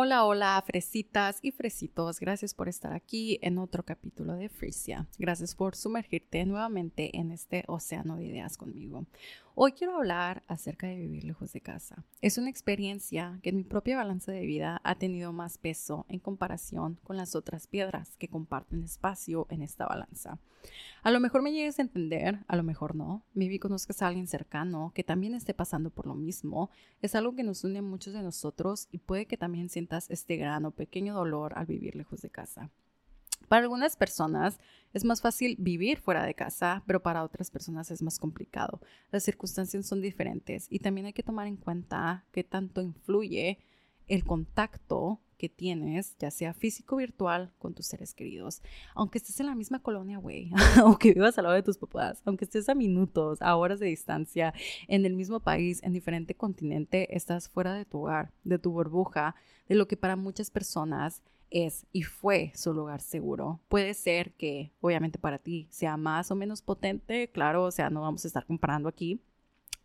Hola, hola, fresitas y fresitos. Gracias por estar aquí en otro capítulo de Frisia. Gracias por sumergirte nuevamente en este océano de ideas conmigo. Hoy quiero hablar acerca de vivir lejos de casa. Es una experiencia que en mi propia balanza de vida ha tenido más peso en comparación con las otras piedras que comparten espacio en esta balanza. A lo mejor me llegues a entender, a lo mejor no. Maybe conozcas a alguien cercano que también esté pasando por lo mismo. Es algo que nos une a muchos de nosotros y puede que también sientas este gran o pequeño dolor al vivir lejos de casa. Para algunas personas es más fácil vivir fuera de casa, pero para otras personas es más complicado. Las circunstancias son diferentes y también hay que tomar en cuenta qué tanto influye el contacto que tienes, ya sea físico o virtual, con tus seres queridos. Aunque estés en la misma colonia, güey, o que vivas al lado de tus papás, aunque estés a minutos, a horas de distancia, en el mismo país, en diferente continente, estás fuera de tu hogar, de tu burbuja, de lo que para muchas personas es y fue su lugar seguro. Puede ser que, obviamente, para ti sea más o menos potente, claro, o sea, no vamos a estar comparando aquí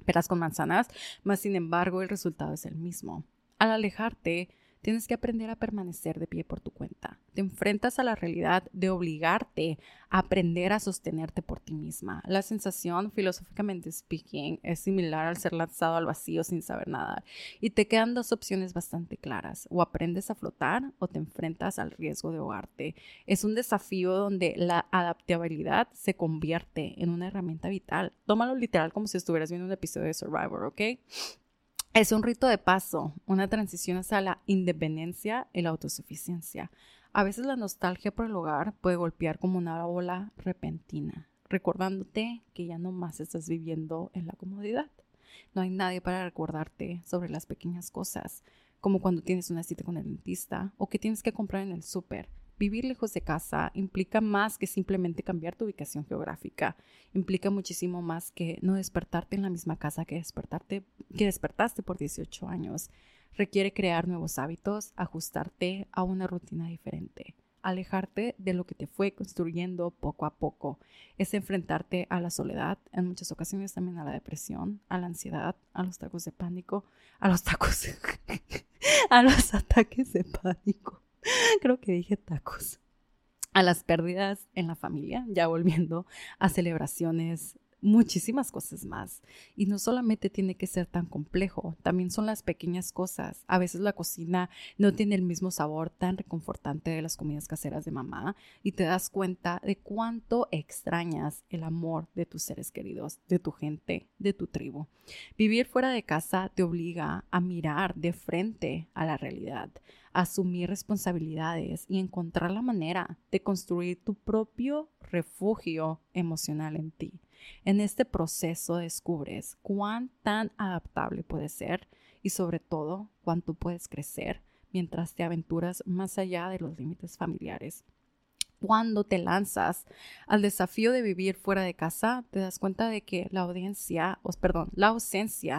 peras con manzanas, mas sin embargo, el resultado es el mismo. Al alejarte, Tienes que aprender a permanecer de pie por tu cuenta. Te enfrentas a la realidad de obligarte a aprender a sostenerte por ti misma. La sensación, filosóficamente speaking, es similar al ser lanzado al vacío sin saber nadar. Y te quedan dos opciones bastante claras. O aprendes a flotar o te enfrentas al riesgo de ahogarte. Es un desafío donde la adaptabilidad se convierte en una herramienta vital. Tómalo literal como si estuvieras viendo un episodio de Survivor, ¿ok? Es un rito de paso, una transición hacia la independencia y la autosuficiencia. A veces la nostalgia por el hogar puede golpear como una ola repentina, recordándote que ya no más estás viviendo en la comodidad. No hay nadie para recordarte sobre las pequeñas cosas, como cuando tienes una cita con el dentista o que tienes que comprar en el súper Vivir lejos de casa implica más que simplemente cambiar tu ubicación geográfica. Implica muchísimo más que no despertarte en la misma casa que despertarte que despertaste por 18 años. Requiere crear nuevos hábitos, ajustarte a una rutina diferente, alejarte de lo que te fue construyendo poco a poco. Es enfrentarte a la soledad, en muchas ocasiones también a la depresión, a la ansiedad, a los tacos de pánico, a los tacos, a los ataques de pánico Creo que dije tacos. A las pérdidas en la familia, ya volviendo a celebraciones, muchísimas cosas más. Y no solamente tiene que ser tan complejo, también son las pequeñas cosas. A veces la cocina no tiene el mismo sabor tan reconfortante de las comidas caseras de mamá y te das cuenta de cuánto extrañas el amor de tus seres queridos, de tu gente, de tu tribu. Vivir fuera de casa te obliga a mirar de frente a la realidad, asumir responsabilidades y encontrar la manera de construir tu propio refugio emocional en ti. En este proceso descubres cuán tan adaptable puedes ser y sobre todo cuánto puedes crecer mientras te aventuras más allá de los límites familiares cuando te lanzas al desafío de vivir fuera de casa, te das cuenta de que la ausencia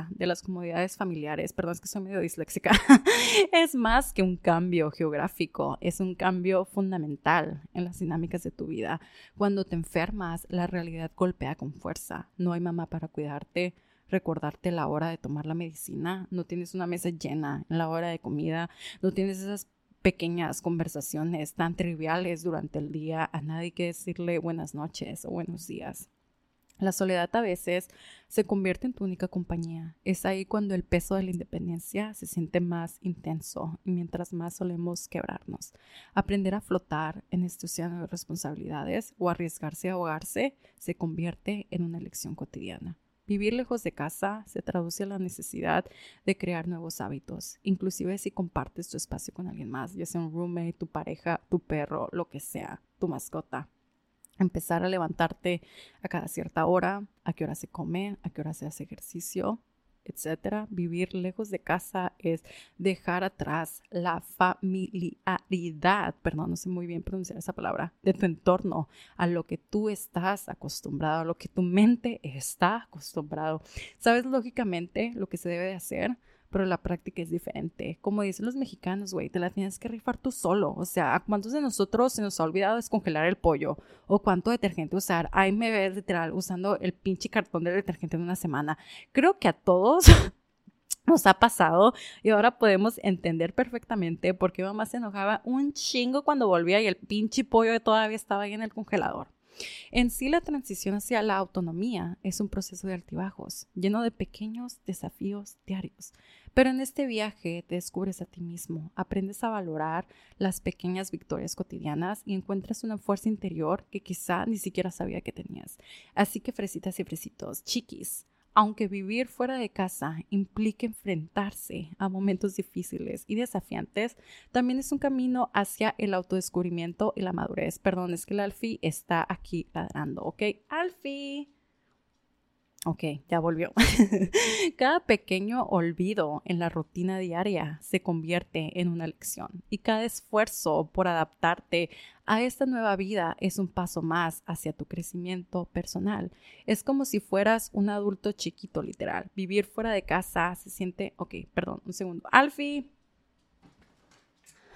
de las comodidades familiares, perdón, es que soy medio disléxica, es más que un cambio geográfico, es un cambio fundamental en las dinámicas de tu vida. Cuando te enfermas, la realidad golpea con fuerza. No hay mamá para cuidarte, recordarte la hora de tomar la medicina, no tienes una mesa llena en la hora de comida, no tienes esas pequeñas conversaciones tan triviales durante el día, a nadie que decirle buenas noches o buenos días. La soledad a veces se convierte en tu única compañía. Es ahí cuando el peso de la independencia se siente más intenso y mientras más solemos quebrarnos. Aprender a flotar en este océano de responsabilidades o arriesgarse a ahogarse se convierte en una elección cotidiana. Vivir lejos de casa se traduce a la necesidad de crear nuevos hábitos, inclusive si compartes tu espacio con alguien más, ya sea un roommate, tu pareja, tu perro, lo que sea, tu mascota. Empezar a levantarte a cada cierta hora, a qué hora se come, a qué hora se hace ejercicio, etcétera. Vivir lejos de casa es dejar atrás la familiaridad, perdón, no sé muy bien pronunciar esa palabra, de tu entorno, a lo que tú estás acostumbrado, a lo que tu mente está acostumbrado. Sabes lógicamente lo que se debe de hacer pero la práctica es diferente. Como dicen los mexicanos, güey, te la tienes que rifar tú solo. O sea, ¿a cuántos de nosotros se nos ha olvidado descongelar el pollo? ¿O cuánto detergente usar? Ahí me ves literal usando el pinche cartón de detergente en una semana. Creo que a todos nos ha pasado y ahora podemos entender perfectamente por qué mamá se enojaba un chingo cuando volvía y el pinche pollo todavía estaba ahí en el congelador. En sí, la transición hacia la autonomía es un proceso de altibajos, lleno de pequeños desafíos diarios. Pero en este viaje te descubres a ti mismo, aprendes a valorar las pequeñas victorias cotidianas y encuentras una fuerza interior que quizá ni siquiera sabía que tenías. Así que fresitas y fresitos, chiquis, aunque vivir fuera de casa implique enfrentarse a momentos difíciles y desafiantes, también es un camino hacia el autodescubrimiento y la madurez. Perdón, es que el Alfie está aquí ladrando, ¿ok? Alfie. Ok, ya volvió. cada pequeño olvido en la rutina diaria se convierte en una lección y cada esfuerzo por adaptarte a esta nueva vida es un paso más hacia tu crecimiento personal. Es como si fueras un adulto chiquito, literal. Vivir fuera de casa se siente... Ok, perdón, un segundo. Alfie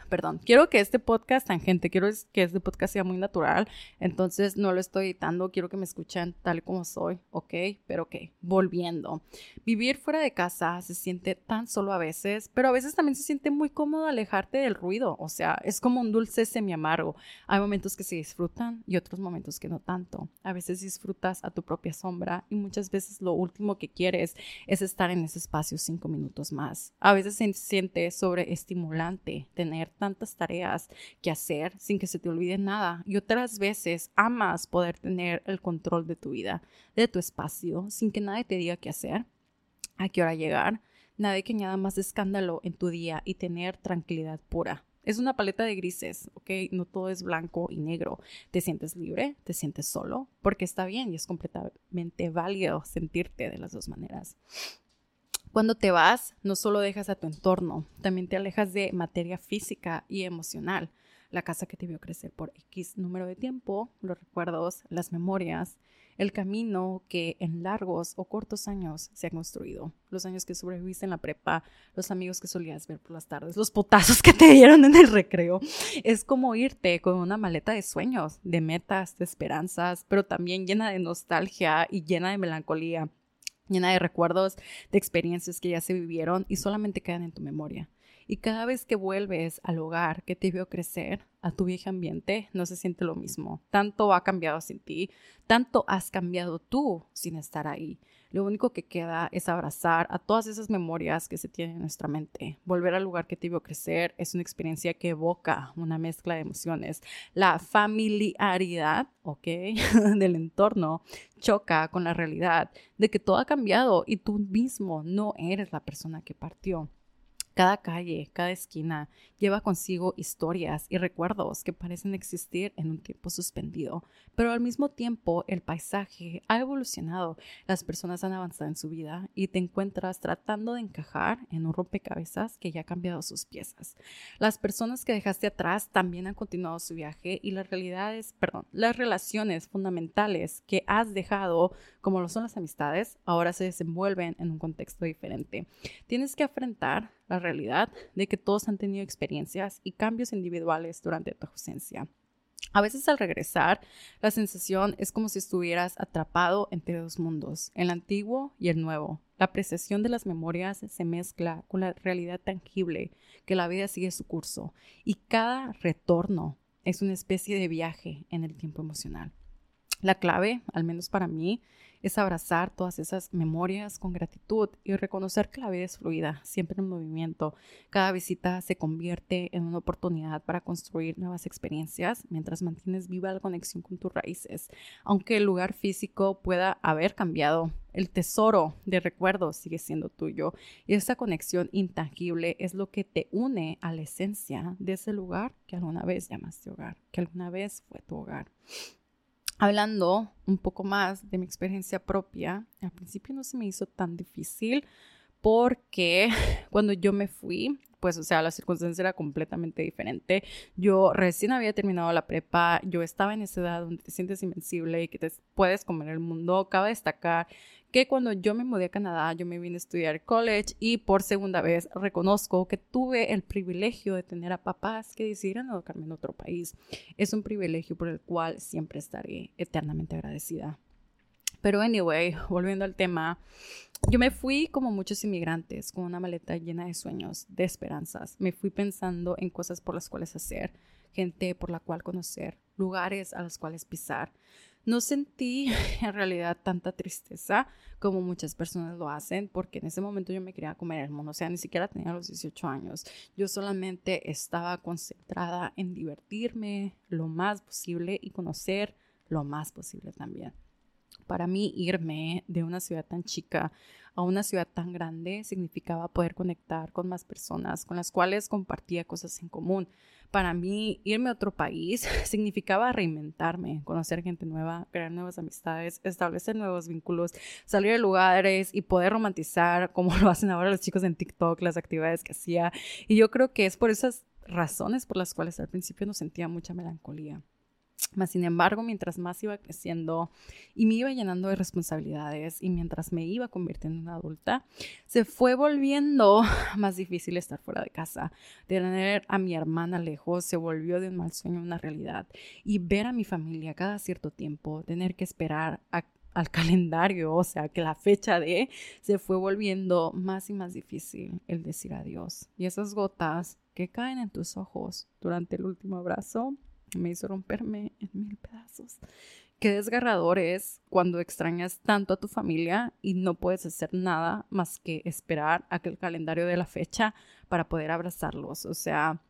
perdón, quiero que este podcast tangente, quiero que este podcast sea muy natural, entonces no lo estoy editando, quiero que me escuchen tal como soy, ¿ok? Pero ok, volviendo. Vivir fuera de casa se siente tan solo a veces, pero a veces también se siente muy cómodo alejarte del ruido, o sea, es como un dulce semi amargo. Hay momentos que se disfrutan y otros momentos que no tanto. A veces disfrutas a tu propia sombra y muchas veces lo último que quieres es estar en ese espacio cinco minutos más. A veces se siente sobreestimulante tener tantas tareas que hacer sin que se te olvide nada. Y otras veces amas poder tener el control de tu vida, de tu espacio, sin que nadie te diga qué hacer, a qué hora llegar, nadie que añada más escándalo en tu día y tener tranquilidad pura. Es una paleta de grises, ¿ok? No todo es blanco y negro. Te sientes libre, te sientes solo, porque está bien y es completamente válido sentirte de las dos maneras. Cuando te vas, no solo dejas a tu entorno, también te alejas de materia física y emocional. La casa que te vio crecer por X número de tiempo, los recuerdos, las memorias, el camino que en largos o cortos años se ha construido, los años que sobreviviste en la prepa, los amigos que solías ver por las tardes, los potazos que te dieron en el recreo. Es como irte con una maleta de sueños, de metas, de esperanzas, pero también llena de nostalgia y llena de melancolía llena de recuerdos, de experiencias que ya se vivieron y solamente quedan en tu memoria. Y cada vez que vuelves al hogar que te vio crecer, a tu viejo ambiente, no se siente lo mismo. Tanto ha cambiado sin ti, tanto has cambiado tú sin estar ahí. Lo único que queda es abrazar a todas esas memorias que se tienen en nuestra mente. Volver al lugar que te vio crecer es una experiencia que evoca una mezcla de emociones. La familiaridad, ¿ok? del entorno choca con la realidad de que todo ha cambiado y tú mismo no eres la persona que partió. Cada calle, cada esquina lleva consigo historias y recuerdos que parecen existir en un tiempo suspendido, pero al mismo tiempo el paisaje ha evolucionado, las personas han avanzado en su vida y te encuentras tratando de encajar en un rompecabezas que ya ha cambiado sus piezas. Las personas que dejaste atrás también han continuado su viaje y las realidades, perdón, las relaciones fundamentales que has dejado, como lo son las amistades, ahora se desenvuelven en un contexto diferente. Tienes que afrontar la realidad de que todos han tenido experiencias y cambios individuales durante tu ausencia. A veces al regresar, la sensación es como si estuvieras atrapado entre dos mundos, el antiguo y el nuevo. La apreciación de las memorias se mezcla con la realidad tangible, que la vida sigue su curso, y cada retorno es una especie de viaje en el tiempo emocional. La clave, al menos para mí, es abrazar todas esas memorias con gratitud y reconocer que la vida es fluida, siempre en movimiento. Cada visita se convierte en una oportunidad para construir nuevas experiencias mientras mantienes viva la conexión con tus raíces. Aunque el lugar físico pueda haber cambiado, el tesoro de recuerdos sigue siendo tuyo y esa conexión intangible es lo que te une a la esencia de ese lugar que alguna vez llamaste hogar, que alguna vez fue tu hogar hablando un poco más de mi experiencia propia, al principio no se me hizo tan difícil porque cuando yo me fui, pues o sea, la circunstancia era completamente diferente. Yo recién había terminado la prepa, yo estaba en esa edad donde te sientes invencible y que te puedes comer el mundo. Cabe destacar que cuando yo me mudé a Canadá, yo me vine a estudiar college y por segunda vez reconozco que tuve el privilegio de tener a papás que decidieron educarme en otro país. Es un privilegio por el cual siempre estaré eternamente agradecida. Pero anyway, volviendo al tema, yo me fui como muchos inmigrantes, con una maleta llena de sueños, de esperanzas. Me fui pensando en cosas por las cuales hacer, gente por la cual conocer, lugares a los cuales pisar. No sentí en realidad tanta tristeza como muchas personas lo hacen, porque en ese momento yo me quería comer el mundo, o sea, ni siquiera tenía los 18 años. Yo solamente estaba concentrada en divertirme lo más posible y conocer lo más posible también. Para mí irme de una ciudad tan chica a una ciudad tan grande significaba poder conectar con más personas con las cuales compartía cosas en común. Para mí irme a otro país significaba reinventarme, conocer gente nueva, crear nuevas amistades, establecer nuevos vínculos, salir de lugares y poder romantizar como lo hacen ahora los chicos en TikTok, las actividades que hacía. Y yo creo que es por esas razones por las cuales al principio no sentía mucha melancolía. Mas, sin embargo, mientras más iba creciendo y me iba llenando de responsabilidades y mientras me iba convirtiendo en adulta, se fue volviendo más difícil estar fuera de casa. Tener a mi hermana lejos se volvió de un mal sueño una realidad. Y ver a mi familia cada cierto tiempo, tener que esperar al calendario, o sea, que la fecha de, se fue volviendo más y más difícil el decir adiós. Y esas gotas que caen en tus ojos durante el último abrazo me hizo romperme en mil pedazos. Qué desgarrador es cuando extrañas tanto a tu familia y no puedes hacer nada más que esperar a que el calendario de la fecha para poder abrazarlos. O sea,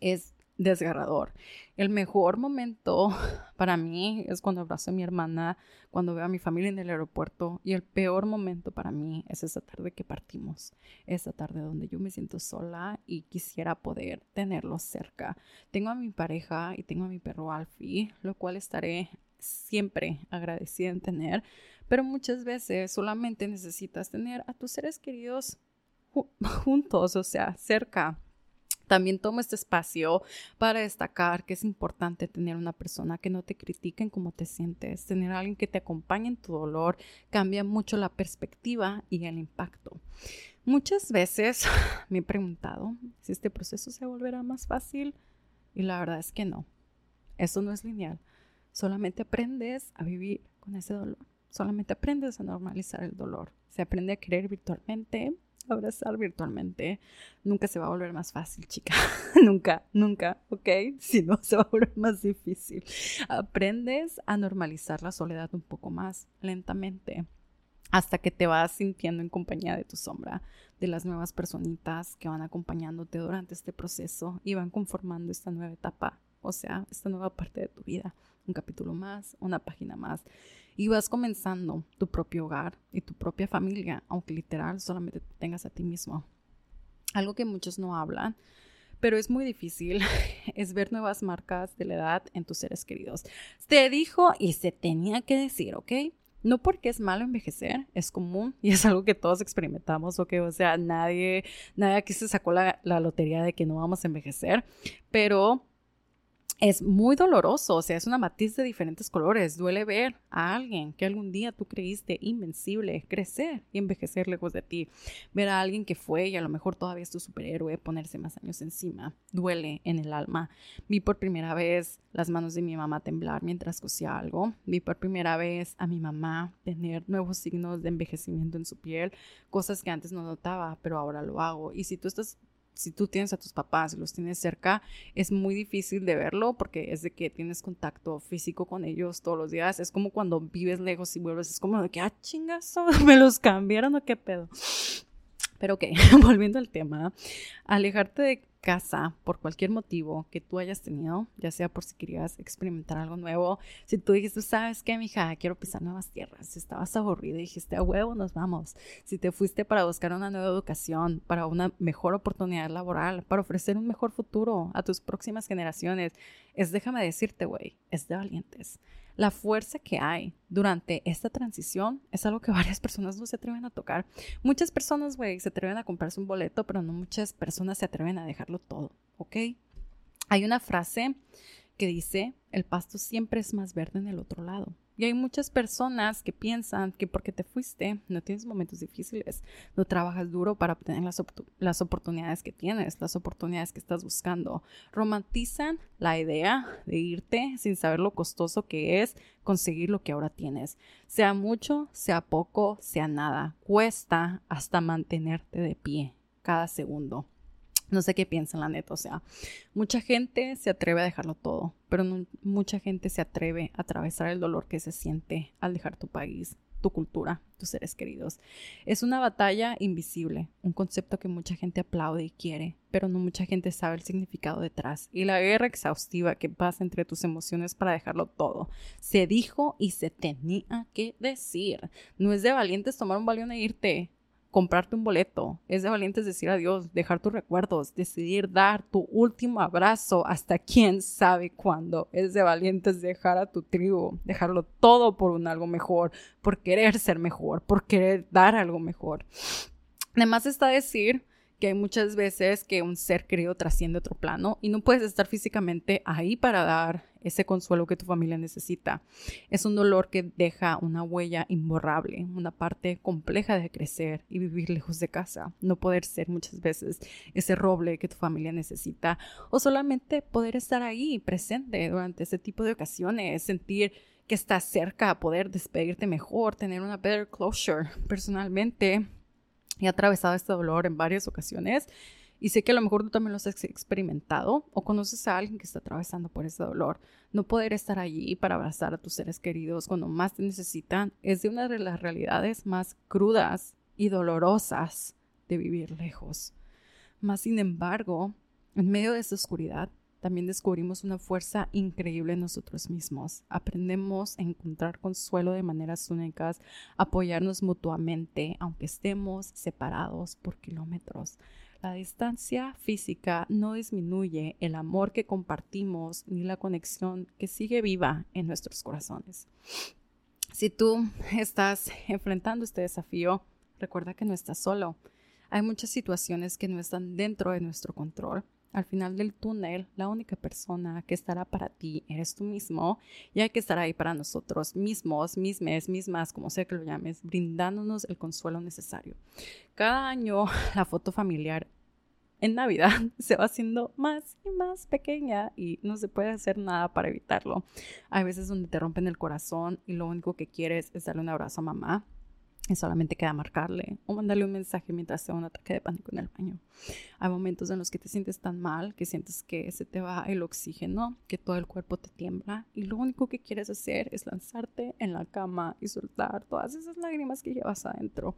es desgarrador. El mejor momento para mí es cuando abrazo a mi hermana, cuando veo a mi familia en el aeropuerto y el peor momento para mí es esa tarde que partimos, esa tarde donde yo me siento sola y quisiera poder tenerlos cerca. Tengo a mi pareja y tengo a mi perro Alfie, lo cual estaré siempre agradecida en tener, pero muchas veces solamente necesitas tener a tus seres queridos juntos, o sea, cerca. También tomo este espacio para destacar que es importante tener una persona que no te critique en cómo te sientes. Tener a alguien que te acompañe en tu dolor cambia mucho la perspectiva y el impacto. Muchas veces me he preguntado si este proceso se volverá más fácil y la verdad es que no. Eso no es lineal. Solamente aprendes a vivir con ese dolor. Solamente aprendes a normalizar el dolor. Se aprende a querer virtualmente, abrazar virtualmente. Nunca se va a volver más fácil, chica. nunca, nunca, ¿ok? Si no, se va a volver más difícil. Aprendes a normalizar la soledad un poco más lentamente hasta que te vas sintiendo en compañía de tu sombra, de las nuevas personitas que van acompañándote durante este proceso y van conformando esta nueva etapa, o sea, esta nueva parte de tu vida. Un capítulo más, una página más y vas comenzando tu propio hogar y tu propia familia, aunque literal solamente tengas a ti mismo. Algo que muchos no hablan, pero es muy difícil, es ver nuevas marcas de la edad en tus seres queridos. Se dijo y se tenía que decir, ¿ok? No porque es malo envejecer, es común y es algo que todos experimentamos, ¿ok? O sea, nadie, nadie aquí se sacó la, la lotería de que no vamos a envejecer, pero es muy doloroso, o sea, es una matiz de diferentes colores. Duele ver a alguien que algún día tú creíste invencible crecer y envejecer lejos de ti. Ver a alguien que fue y a lo mejor todavía es tu superhéroe ponerse más años encima. Duele en el alma. Vi por primera vez las manos de mi mamá temblar mientras cosía algo. Vi por primera vez a mi mamá tener nuevos signos de envejecimiento en su piel, cosas que antes no notaba, pero ahora lo hago. Y si tú estás si tú tienes a tus papás y los tienes cerca, es muy difícil de verlo porque es de que tienes contacto físico con ellos todos los días. Es como cuando vives lejos y vuelves, es como de que, ah, chingazo, me los cambiaron o qué pedo. Pero ok, volviendo al tema, alejarte de casa por cualquier motivo que tú hayas tenido, ya sea por si querías experimentar algo nuevo, si tú dijiste, ¿sabes qué, mija? Quiero pisar nuevas tierras, si estabas aburrida y dijiste, a huevo, nos vamos. Si te fuiste para buscar una nueva educación, para una mejor oportunidad laboral, para ofrecer un mejor futuro a tus próximas generaciones, es déjame decirte, güey, es de valientes. La fuerza que hay durante esta transición es algo que varias personas no se atreven a tocar. Muchas personas, güey, se atreven a comprarse un boleto, pero no muchas personas se atreven a dejarlo todo, ¿ok? Hay una frase que dice, el pasto siempre es más verde en el otro lado. Y hay muchas personas que piensan que porque te fuiste no tienes momentos difíciles, no trabajas duro para obtener las, las oportunidades que tienes, las oportunidades que estás buscando. Romantizan la idea de irte sin saber lo costoso que es conseguir lo que ahora tienes. Sea mucho, sea poco, sea nada. Cuesta hasta mantenerte de pie cada segundo. No sé qué piensan, la neta. O sea, mucha gente se atreve a dejarlo todo, pero mucha gente se atreve a atravesar el dolor que se siente al dejar tu país, tu cultura, tus seres queridos. Es una batalla invisible, un concepto que mucha gente aplaude y quiere, pero no mucha gente sabe el significado detrás. Y la guerra exhaustiva que pasa entre tus emociones para dejarlo todo. Se dijo y se tenía que decir. No es de valientes tomar un valión e irte comprarte un boleto, es de valientes decir adiós, dejar tus recuerdos, decidir dar tu último abrazo hasta quién sabe cuándo. Es de valientes dejar a tu tribu, dejarlo todo por un algo mejor, por querer ser mejor, por querer dar algo mejor. Además está decir que hay muchas veces que un ser querido trasciende otro plano y no puedes estar físicamente ahí para dar ese consuelo que tu familia necesita. Es un dolor que deja una huella imborrable, una parte compleja de crecer y vivir lejos de casa, no poder ser muchas veces ese roble que tu familia necesita o solamente poder estar ahí presente durante ese tipo de ocasiones, sentir que estás cerca, poder despedirte mejor, tener una better closure. Personalmente, he atravesado este dolor en varias ocasiones y sé que a lo mejor tú también lo has experimentado o conoces a alguien que está atravesando por ese dolor. No poder estar allí para abrazar a tus seres queridos cuando más te necesitan es de una de las realidades más crudas y dolorosas de vivir lejos. Más sin embargo, en medio de esa oscuridad, también descubrimos una fuerza increíble en nosotros mismos. Aprendemos a encontrar consuelo de maneras únicas, apoyarnos mutuamente, aunque estemos separados por kilómetros. La distancia física no disminuye el amor que compartimos ni la conexión que sigue viva en nuestros corazones. Si tú estás enfrentando este desafío, recuerda que no estás solo. Hay muchas situaciones que no están dentro de nuestro control al final del túnel, la única persona que estará para ti eres tú mismo y hay que estar ahí para nosotros mismos, mismes, mismas, como sea que lo llames, brindándonos el consuelo necesario. Cada año la foto familiar en Navidad se va haciendo más y más pequeña y no se puede hacer nada para evitarlo. Hay veces donde te rompen el corazón y lo único que quieres es darle un abrazo a mamá y solamente queda marcarle o mandarle un mensaje mientras sea un ataque de pánico en el baño. Hay momentos en los que te sientes tan mal, que sientes que se te va el oxígeno, que todo el cuerpo te tiembla y lo único que quieres hacer es lanzarte en la cama y soltar todas esas lágrimas que llevas adentro.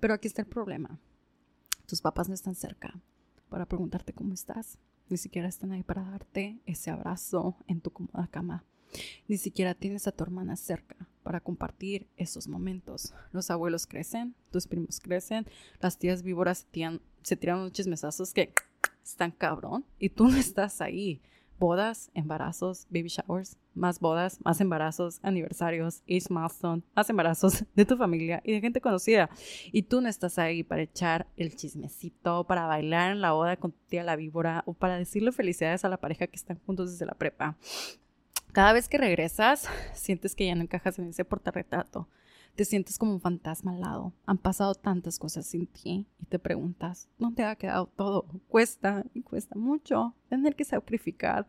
Pero aquí está el problema. Tus papás no están cerca para preguntarte cómo estás. Ni siquiera están ahí para darte ese abrazo en tu cómoda cama. Ni siquiera tienes a tu hermana cerca para compartir esos momentos. Los abuelos crecen, tus primos crecen, las tías víboras se tiran, unos chismesazos que están cabrón y tú no estás ahí. Bodas, embarazos, baby showers, más bodas, más embarazos, aniversarios, age milestone, más embarazos de tu familia y de gente conocida. Y tú no estás ahí para echar el chismecito, para bailar en la boda con tu tía la víbora o para decirle felicidades a la pareja que están juntos desde la prepa. Cada vez que regresas, sientes que ya no encajas en ese portarretrato. Te sientes como un fantasma al lado. Han pasado tantas cosas sin ti y te preguntas, ¿dónde ha quedado todo? Cuesta y cuesta mucho tener que sacrificar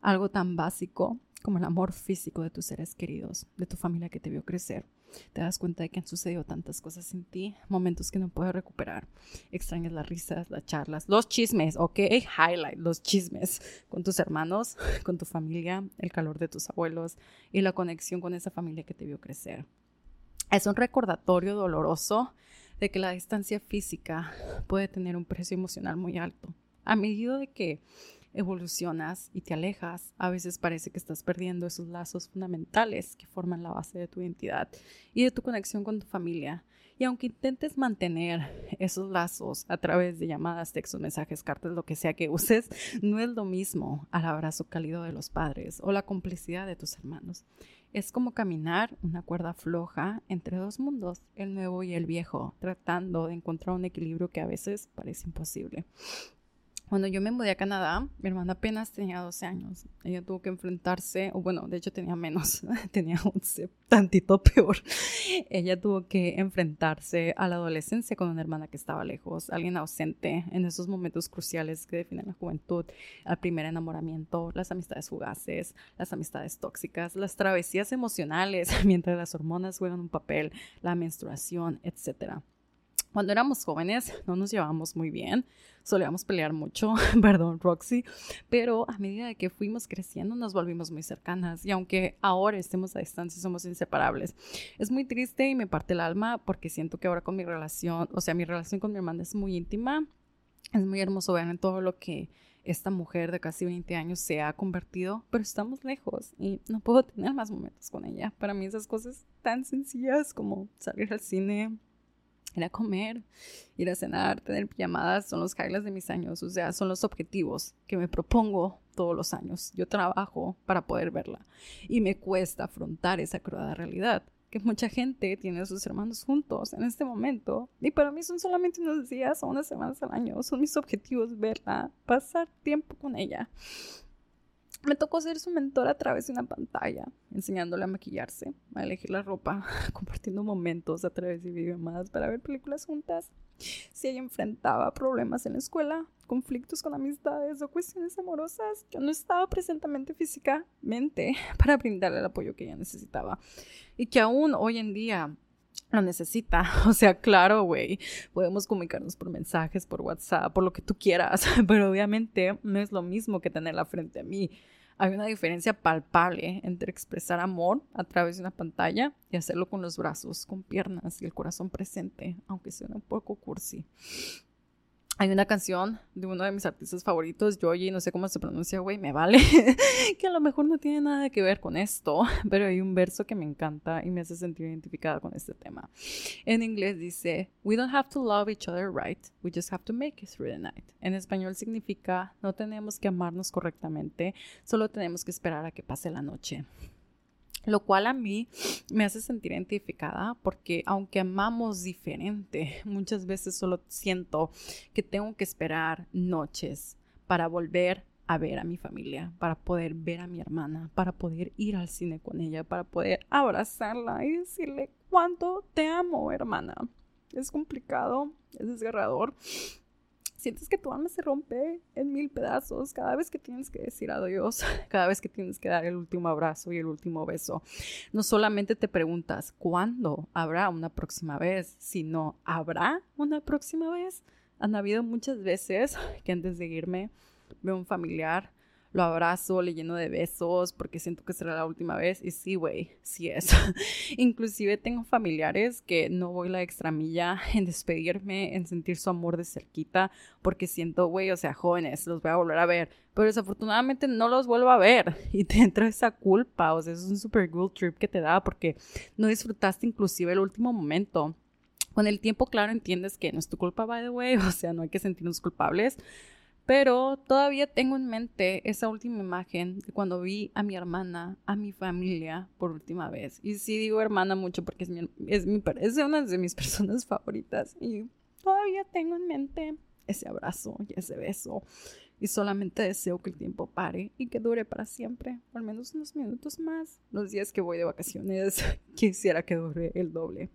algo tan básico como el amor físico de tus seres queridos, de tu familia que te vio crecer. Te das cuenta de que han sucedido tantas cosas en ti, momentos que no puedes recuperar. Extrañas las risas, las charlas, los chismes, ok, highlight, los chismes con tus hermanos, con tu familia, el calor de tus abuelos y la conexión con esa familia que te vio crecer. Es un recordatorio doloroso de que la distancia física puede tener un precio emocional muy alto. A medida de que evolucionas y te alejas, a veces parece que estás perdiendo esos lazos fundamentales que forman la base de tu identidad y de tu conexión con tu familia. Y aunque intentes mantener esos lazos a través de llamadas, textos, mensajes, cartas, lo que sea que uses, no es lo mismo al abrazo cálido de los padres o la complicidad de tus hermanos. Es como caminar una cuerda floja entre dos mundos, el nuevo y el viejo, tratando de encontrar un equilibrio que a veces parece imposible. Cuando yo me mudé a Canadá, mi hermana apenas tenía 12 años. Ella tuvo que enfrentarse, o bueno, de hecho tenía menos, tenía 11, tantito peor. Ella tuvo que enfrentarse a la adolescencia con una hermana que estaba lejos, alguien ausente en esos momentos cruciales que definen la juventud, el primer enamoramiento, las amistades fugaces, las amistades tóxicas, las travesías emocionales mientras las hormonas juegan un papel, la menstruación, etcétera. Cuando éramos jóvenes no nos llevábamos muy bien, solíamos pelear mucho, perdón Roxy, pero a medida de que fuimos creciendo nos volvimos muy cercanas y aunque ahora estemos a distancia somos inseparables. Es muy triste y me parte el alma porque siento que ahora con mi relación, o sea, mi relación con mi hermana es muy íntima, es muy hermoso ver en todo lo que esta mujer de casi 20 años se ha convertido, pero estamos lejos y no puedo tener más momentos con ella. Para mí esas cosas tan sencillas como salir al cine, ir a comer, ir a cenar, tener llamadas, son los highlights de mis años, o sea, son los objetivos que me propongo todos los años. Yo trabajo para poder verla y me cuesta afrontar esa cruda realidad que mucha gente tiene a sus hermanos juntos en este momento y para mí son solamente unos días o unas semanas al año, son mis objetivos verla, pasar tiempo con ella. Me tocó ser su mentor a través de una pantalla, enseñándole a maquillarse, a elegir la ropa, compartiendo momentos a través de videollamadas para ver películas juntas. Si ella enfrentaba problemas en la escuela, conflictos con amistades o cuestiones amorosas, yo no estaba presentemente físicamente para brindarle el apoyo que ella necesitaba. Y que aún hoy en día lo necesita. O sea, claro, güey, podemos comunicarnos por mensajes, por WhatsApp, por lo que tú quieras, pero obviamente no es lo mismo que tenerla frente a mí. Hay una diferencia palpable entre expresar amor a través de una pantalla y hacerlo con los brazos, con piernas y el corazón presente, aunque suene un poco cursi. Hay una canción de uno de mis artistas favoritos, Joji, no sé cómo se pronuncia, güey, me vale, que a lo mejor no tiene nada que ver con esto, pero hay un verso que me encanta y me hace sentir identificada con este tema. En inglés dice, We don't have to love each other right, we just have to make it through the night. En español significa, no tenemos que amarnos correctamente, solo tenemos que esperar a que pase la noche lo cual a mí me hace sentir identificada porque aunque amamos diferente, muchas veces solo siento que tengo que esperar noches para volver a ver a mi familia, para poder ver a mi hermana, para poder ir al cine con ella, para poder abrazarla y decirle cuánto te amo, hermana. Es complicado, es desgarrador, sientes que tu alma se rompe en mil pedazos cada vez que tienes que decir adiós, cada vez que tienes que dar el último abrazo y el último beso. No solamente te preguntas cuándo habrá una próxima vez, sino ¿habrá una próxima vez? Han habido muchas veces que antes de irme veo un familiar lo abrazo, le lleno de besos porque siento que será la última vez. Y sí, güey, sí es. Inclusive tengo familiares que no voy la extra milla en despedirme, en sentir su amor de cerquita, porque siento, güey, o sea, jóvenes, los voy a volver a ver. Pero desafortunadamente no los vuelvo a ver y te entra esa culpa, o sea, es un super good trip que te da porque no disfrutaste inclusive el último momento. Con el tiempo, claro, entiendes que no es tu culpa, by the way, o sea, no hay que sentirnos culpables, pero todavía tengo en mente esa última imagen de cuando vi a mi hermana, a mi familia por última vez. Y sí digo hermana mucho porque es, mi, es, mi, es una de mis personas favoritas. Y todavía tengo en mente ese abrazo y ese beso y solamente deseo que el tiempo pare y que dure para siempre, al menos unos minutos más. Los días que voy de vacaciones quisiera que dure el doble,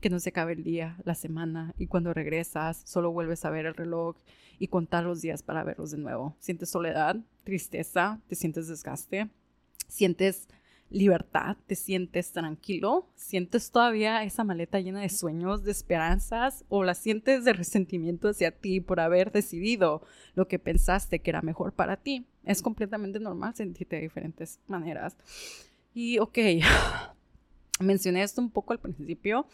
que no se acabe el día, la semana y cuando regresas solo vuelves a ver el reloj y contar los días para verlos de nuevo. Sientes soledad, tristeza, te sientes desgaste, sientes libertad, te sientes tranquilo, sientes todavía esa maleta llena de sueños, de esperanzas o la sientes de resentimiento hacia ti por haber decidido lo que pensaste que era mejor para ti. Es completamente normal sentirte de diferentes maneras. Y ok, mencioné esto un poco al principio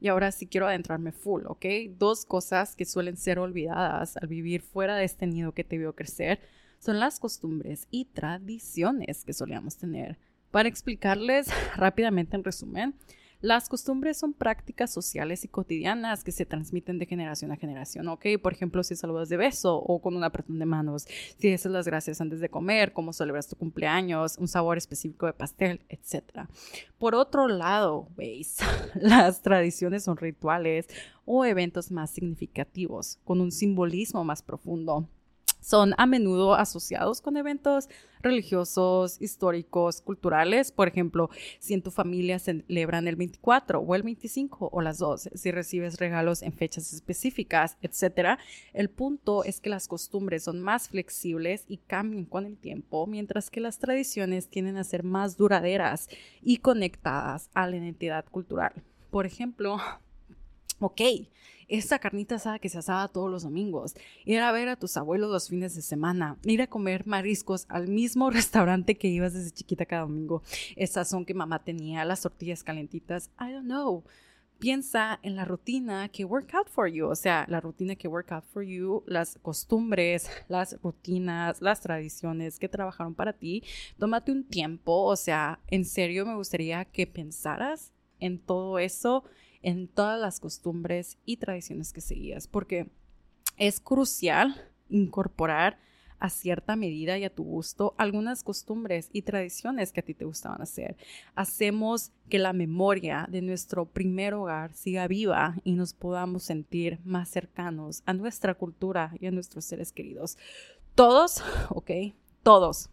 y ahora sí quiero adentrarme full, ¿ok? Dos cosas que suelen ser olvidadas al vivir fuera de este nido que te vio crecer son las costumbres y tradiciones que solíamos tener. Para explicarles rápidamente en resumen, las costumbres son prácticas sociales y cotidianas que se transmiten de generación a generación, ¿ok? Por ejemplo, si saludas de beso o con un apretón de manos, si dices las gracias antes de comer, cómo celebras tu cumpleaños, un sabor específico de pastel, etc. Por otro lado, ¿veis? Las tradiciones son rituales o eventos más significativos, con un simbolismo más profundo son a menudo asociados con eventos religiosos, históricos, culturales. Por ejemplo, si en tu familia celebran el 24 o el 25 o las dos, si recibes regalos en fechas específicas, etc. El punto es que las costumbres son más flexibles y cambian con el tiempo, mientras que las tradiciones tienden a ser más duraderas y conectadas a la identidad cultural. Por ejemplo, ok, esa carnita asada que se asaba todos los domingos, ir a ver a tus abuelos los fines de semana, ir a comer mariscos al mismo restaurante que ibas desde chiquita cada domingo, esa son que mamá tenía, las tortillas calentitas, I don't know. Piensa en la rutina que work out for you, o sea, la rutina que work out for you, las costumbres, las rutinas, las tradiciones que trabajaron para ti. Tómate un tiempo, o sea, en serio me gustaría que pensaras en todo eso en todas las costumbres y tradiciones que seguías, porque es crucial incorporar a cierta medida y a tu gusto algunas costumbres y tradiciones que a ti te gustaban hacer. Hacemos que la memoria de nuestro primer hogar siga viva y nos podamos sentir más cercanos a nuestra cultura y a nuestros seres queridos. Todos, ok, todos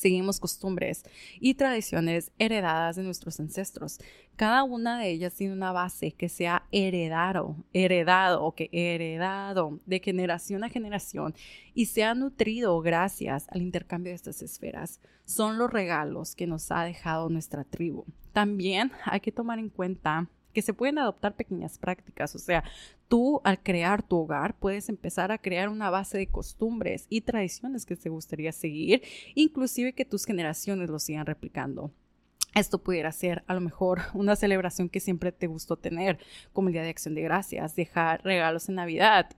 seguimos costumbres y tradiciones heredadas de nuestros ancestros. Cada una de ellas tiene una base que sea heredado, heredado o que heredado de generación a generación y se ha nutrido gracias al intercambio de estas esferas. Son los regalos que nos ha dejado nuestra tribu. También hay que tomar en cuenta que se pueden adoptar pequeñas prácticas, o sea, tú al crear tu hogar puedes empezar a crear una base de costumbres y tradiciones que te gustaría seguir, inclusive que tus generaciones lo sigan replicando. Esto pudiera ser a lo mejor una celebración que siempre te gustó tener, como el Día de Acción de Gracias, dejar regalos en Navidad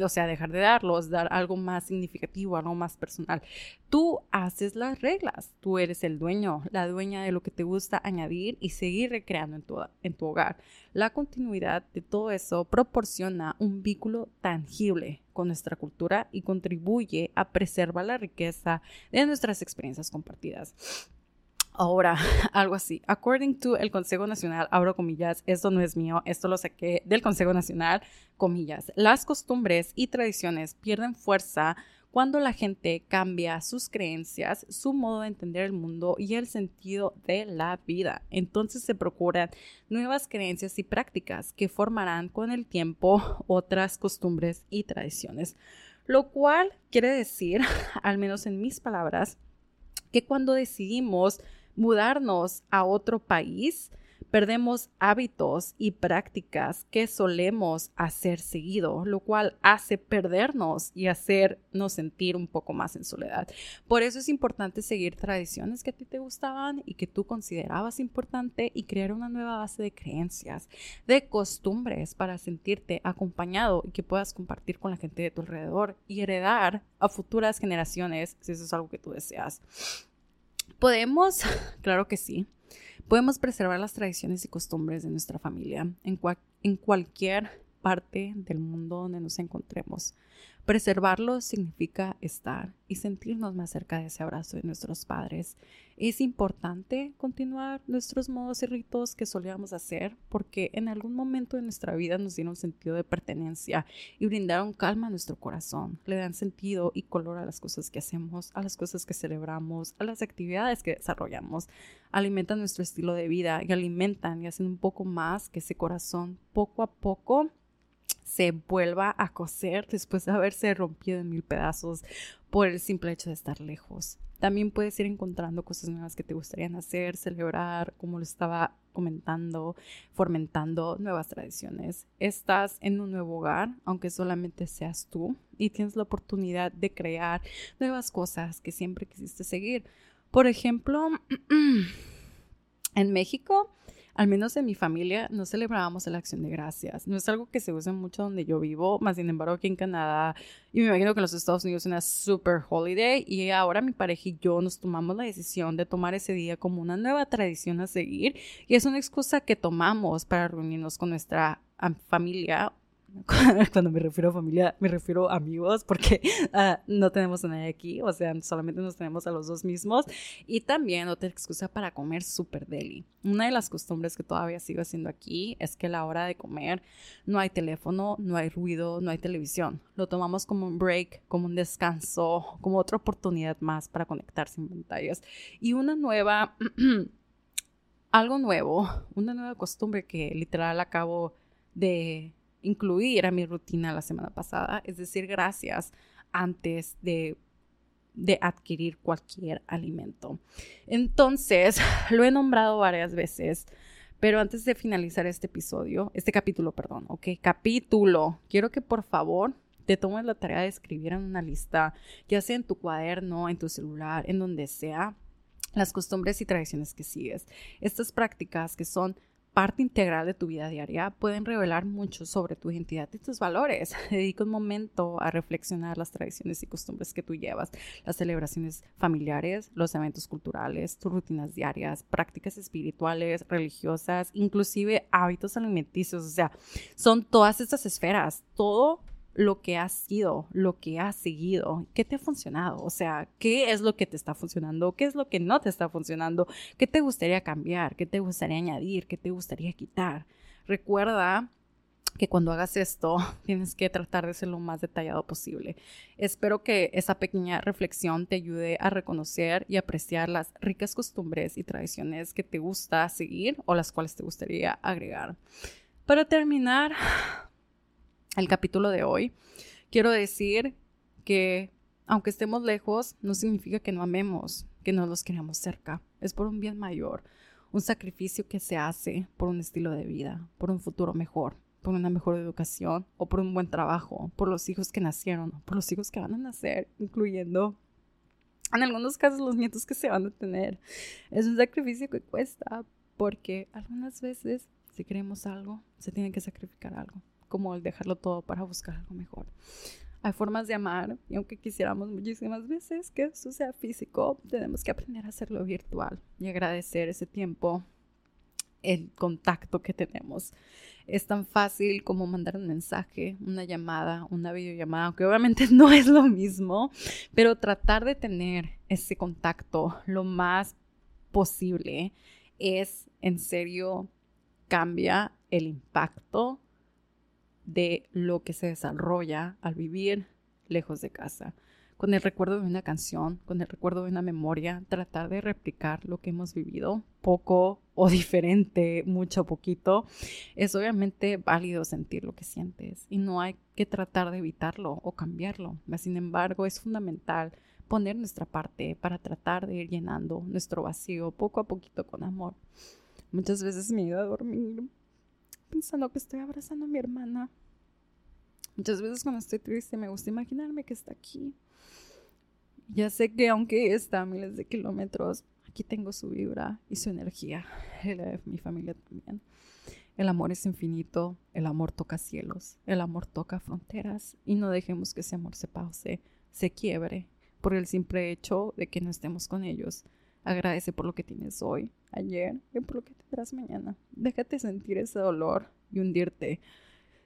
o sea, dejar de darlos, dar algo más significativo, algo más personal. Tú haces las reglas, tú eres el dueño, la dueña de lo que te gusta añadir y seguir recreando en tu, en tu hogar. La continuidad de todo eso proporciona un vínculo tangible con nuestra cultura y contribuye a preservar la riqueza de nuestras experiencias compartidas. Ahora, algo así. According to el Consejo Nacional, abro comillas, esto no es mío, esto lo saqué del Consejo Nacional, comillas. Las costumbres y tradiciones pierden fuerza cuando la gente cambia sus creencias, su modo de entender el mundo y el sentido de la vida. Entonces se procuran nuevas creencias y prácticas que formarán con el tiempo otras costumbres y tradiciones. Lo cual quiere decir, al menos en mis palabras, que cuando decidimos mudarnos a otro país, perdemos hábitos y prácticas que solemos hacer seguido, lo cual hace perdernos y hacernos sentir un poco más en soledad. Por eso es importante seguir tradiciones que a ti te gustaban y que tú considerabas importante y crear una nueva base de creencias, de costumbres para sentirte acompañado y que puedas compartir con la gente de tu alrededor y heredar a futuras generaciones si eso es algo que tú deseas. Podemos, claro que sí, podemos preservar las tradiciones y costumbres de nuestra familia en, en cualquier parte del mundo donde nos encontremos. Preservarlo significa estar y sentirnos más cerca de ese abrazo de nuestros padres. Es importante continuar nuestros modos y ritos que solíamos hacer porque en algún momento de nuestra vida nos dieron sentido de pertenencia y brindaron calma a nuestro corazón. Le dan sentido y color a las cosas que hacemos, a las cosas que celebramos, a las actividades que desarrollamos. Alimentan nuestro estilo de vida y alimentan y hacen un poco más que ese corazón poco a poco se vuelva a coser después de haberse rompido en mil pedazos por el simple hecho de estar lejos. También puedes ir encontrando cosas nuevas que te gustarían hacer, celebrar, como lo estaba comentando, fomentando nuevas tradiciones. Estás en un nuevo hogar, aunque solamente seas tú, y tienes la oportunidad de crear nuevas cosas que siempre quisiste seguir. Por ejemplo, en México al menos en mi familia, no celebrábamos la acción de gracias. No es algo que se use mucho donde yo vivo, más sin embargo aquí en Canadá y me imagino que en los Estados Unidos es una super holiday y ahora mi pareja y yo nos tomamos la decisión de tomar ese día como una nueva tradición a seguir y es una excusa que tomamos para reunirnos con nuestra familia Cuando me refiero a familia, me refiero a amigos, porque ah, no tenemos a nadie aquí, o sea, solamente nos tenemos a los dos mismos. Y también otra excusa para comer super deli. Una de las costumbres que todavía sigo haciendo aquí es que a la hora de comer no hay teléfono, no hay ruido, no hay televisión. Lo tomamos como un break, como un descanso, como otra oportunidad más para conectar sin pantallas. Y una nueva, algo nuevo, una nueva costumbre que literal acabo de incluir a mi rutina la semana pasada, es decir, gracias antes de, de adquirir cualquier alimento. Entonces, lo he nombrado varias veces, pero antes de finalizar este episodio, este capítulo, perdón, ok, capítulo, quiero que por favor te tomes la tarea de escribir en una lista, ya sea en tu cuaderno, en tu celular, en donde sea, las costumbres y tradiciones que sigues. Estas prácticas que son parte integral de tu vida diaria pueden revelar mucho sobre tu identidad y tus valores. Dedica un momento a reflexionar las tradiciones y costumbres que tú llevas, las celebraciones familiares, los eventos culturales, tus rutinas diarias, prácticas espirituales, religiosas, inclusive hábitos alimenticios. O sea, son todas estas esferas, todo lo que has sido, lo que has seguido, qué te ha funcionado, o sea, qué es lo que te está funcionando, qué es lo que no te está funcionando, qué te gustaría cambiar, qué te gustaría añadir, qué te gustaría quitar. Recuerda que cuando hagas esto tienes que tratar de ser lo más detallado posible. Espero que esa pequeña reflexión te ayude a reconocer y apreciar las ricas costumbres y tradiciones que te gusta seguir o las cuales te gustaría agregar. Para terminar, el capítulo de hoy, quiero decir que aunque estemos lejos, no significa que no amemos, que no los queramos cerca. Es por un bien mayor, un sacrificio que se hace por un estilo de vida, por un futuro mejor, por una mejor educación o por un buen trabajo, por los hijos que nacieron, por los hijos que van a nacer, incluyendo en algunos casos los nietos que se van a tener. Es un sacrificio que cuesta porque algunas veces si queremos algo, se tiene que sacrificar algo como el dejarlo todo para buscar algo mejor. Hay formas de amar y aunque quisiéramos muchísimas veces que eso sea físico, tenemos que aprender a hacerlo virtual y agradecer ese tiempo, el contacto que tenemos. Es tan fácil como mandar un mensaje, una llamada, una videollamada, aunque obviamente no es lo mismo, pero tratar de tener ese contacto lo más posible es en serio cambia el impacto de lo que se desarrolla al vivir lejos de casa. Con el recuerdo de una canción, con el recuerdo de una memoria, tratar de replicar lo que hemos vivido, poco o diferente, mucho poquito, es obviamente válido sentir lo que sientes y no hay que tratar de evitarlo o cambiarlo. Sin embargo, es fundamental poner nuestra parte para tratar de ir llenando nuestro vacío poco a poquito con amor. Muchas veces me ido a dormir pensando que estoy abrazando a mi hermana. Muchas veces cuando estoy triste me gusta imaginarme que está aquí. Ya sé que aunque está a miles de kilómetros, aquí tengo su vibra y su energía. de mi familia también. El amor es infinito, el amor toca cielos, el amor toca fronteras y no dejemos que ese amor se pause, se quiebre por el simple hecho de que no estemos con ellos. Agradece por lo que tienes hoy, ayer y por lo que tendrás mañana. Déjate sentir ese dolor y hundirte.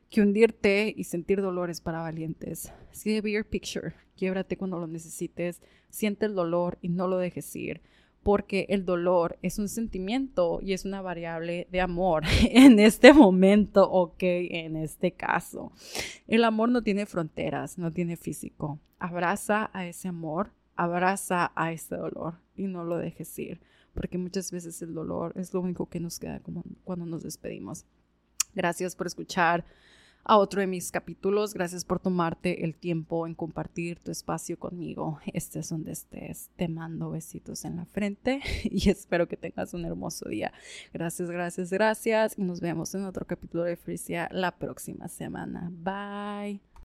Que hundirte y sentir dolores para valientes. See the bigger picture. Quiebrate cuando lo necesites. Siente el dolor y no lo dejes ir. Porque el dolor es un sentimiento y es una variable de amor en este momento, ok, en este caso. El amor no tiene fronteras, no tiene físico. Abraza a ese amor abraza a este dolor y no lo dejes ir, porque muchas veces el dolor es lo único que nos queda cuando nos despedimos. Gracias por escuchar a otro de mis capítulos. Gracias por tomarte el tiempo en compartir tu espacio conmigo. Este es donde estés. Te mando besitos en la frente y espero que tengas un hermoso día. Gracias, gracias, gracias. Y nos vemos en otro capítulo de Frisia la próxima semana. Bye.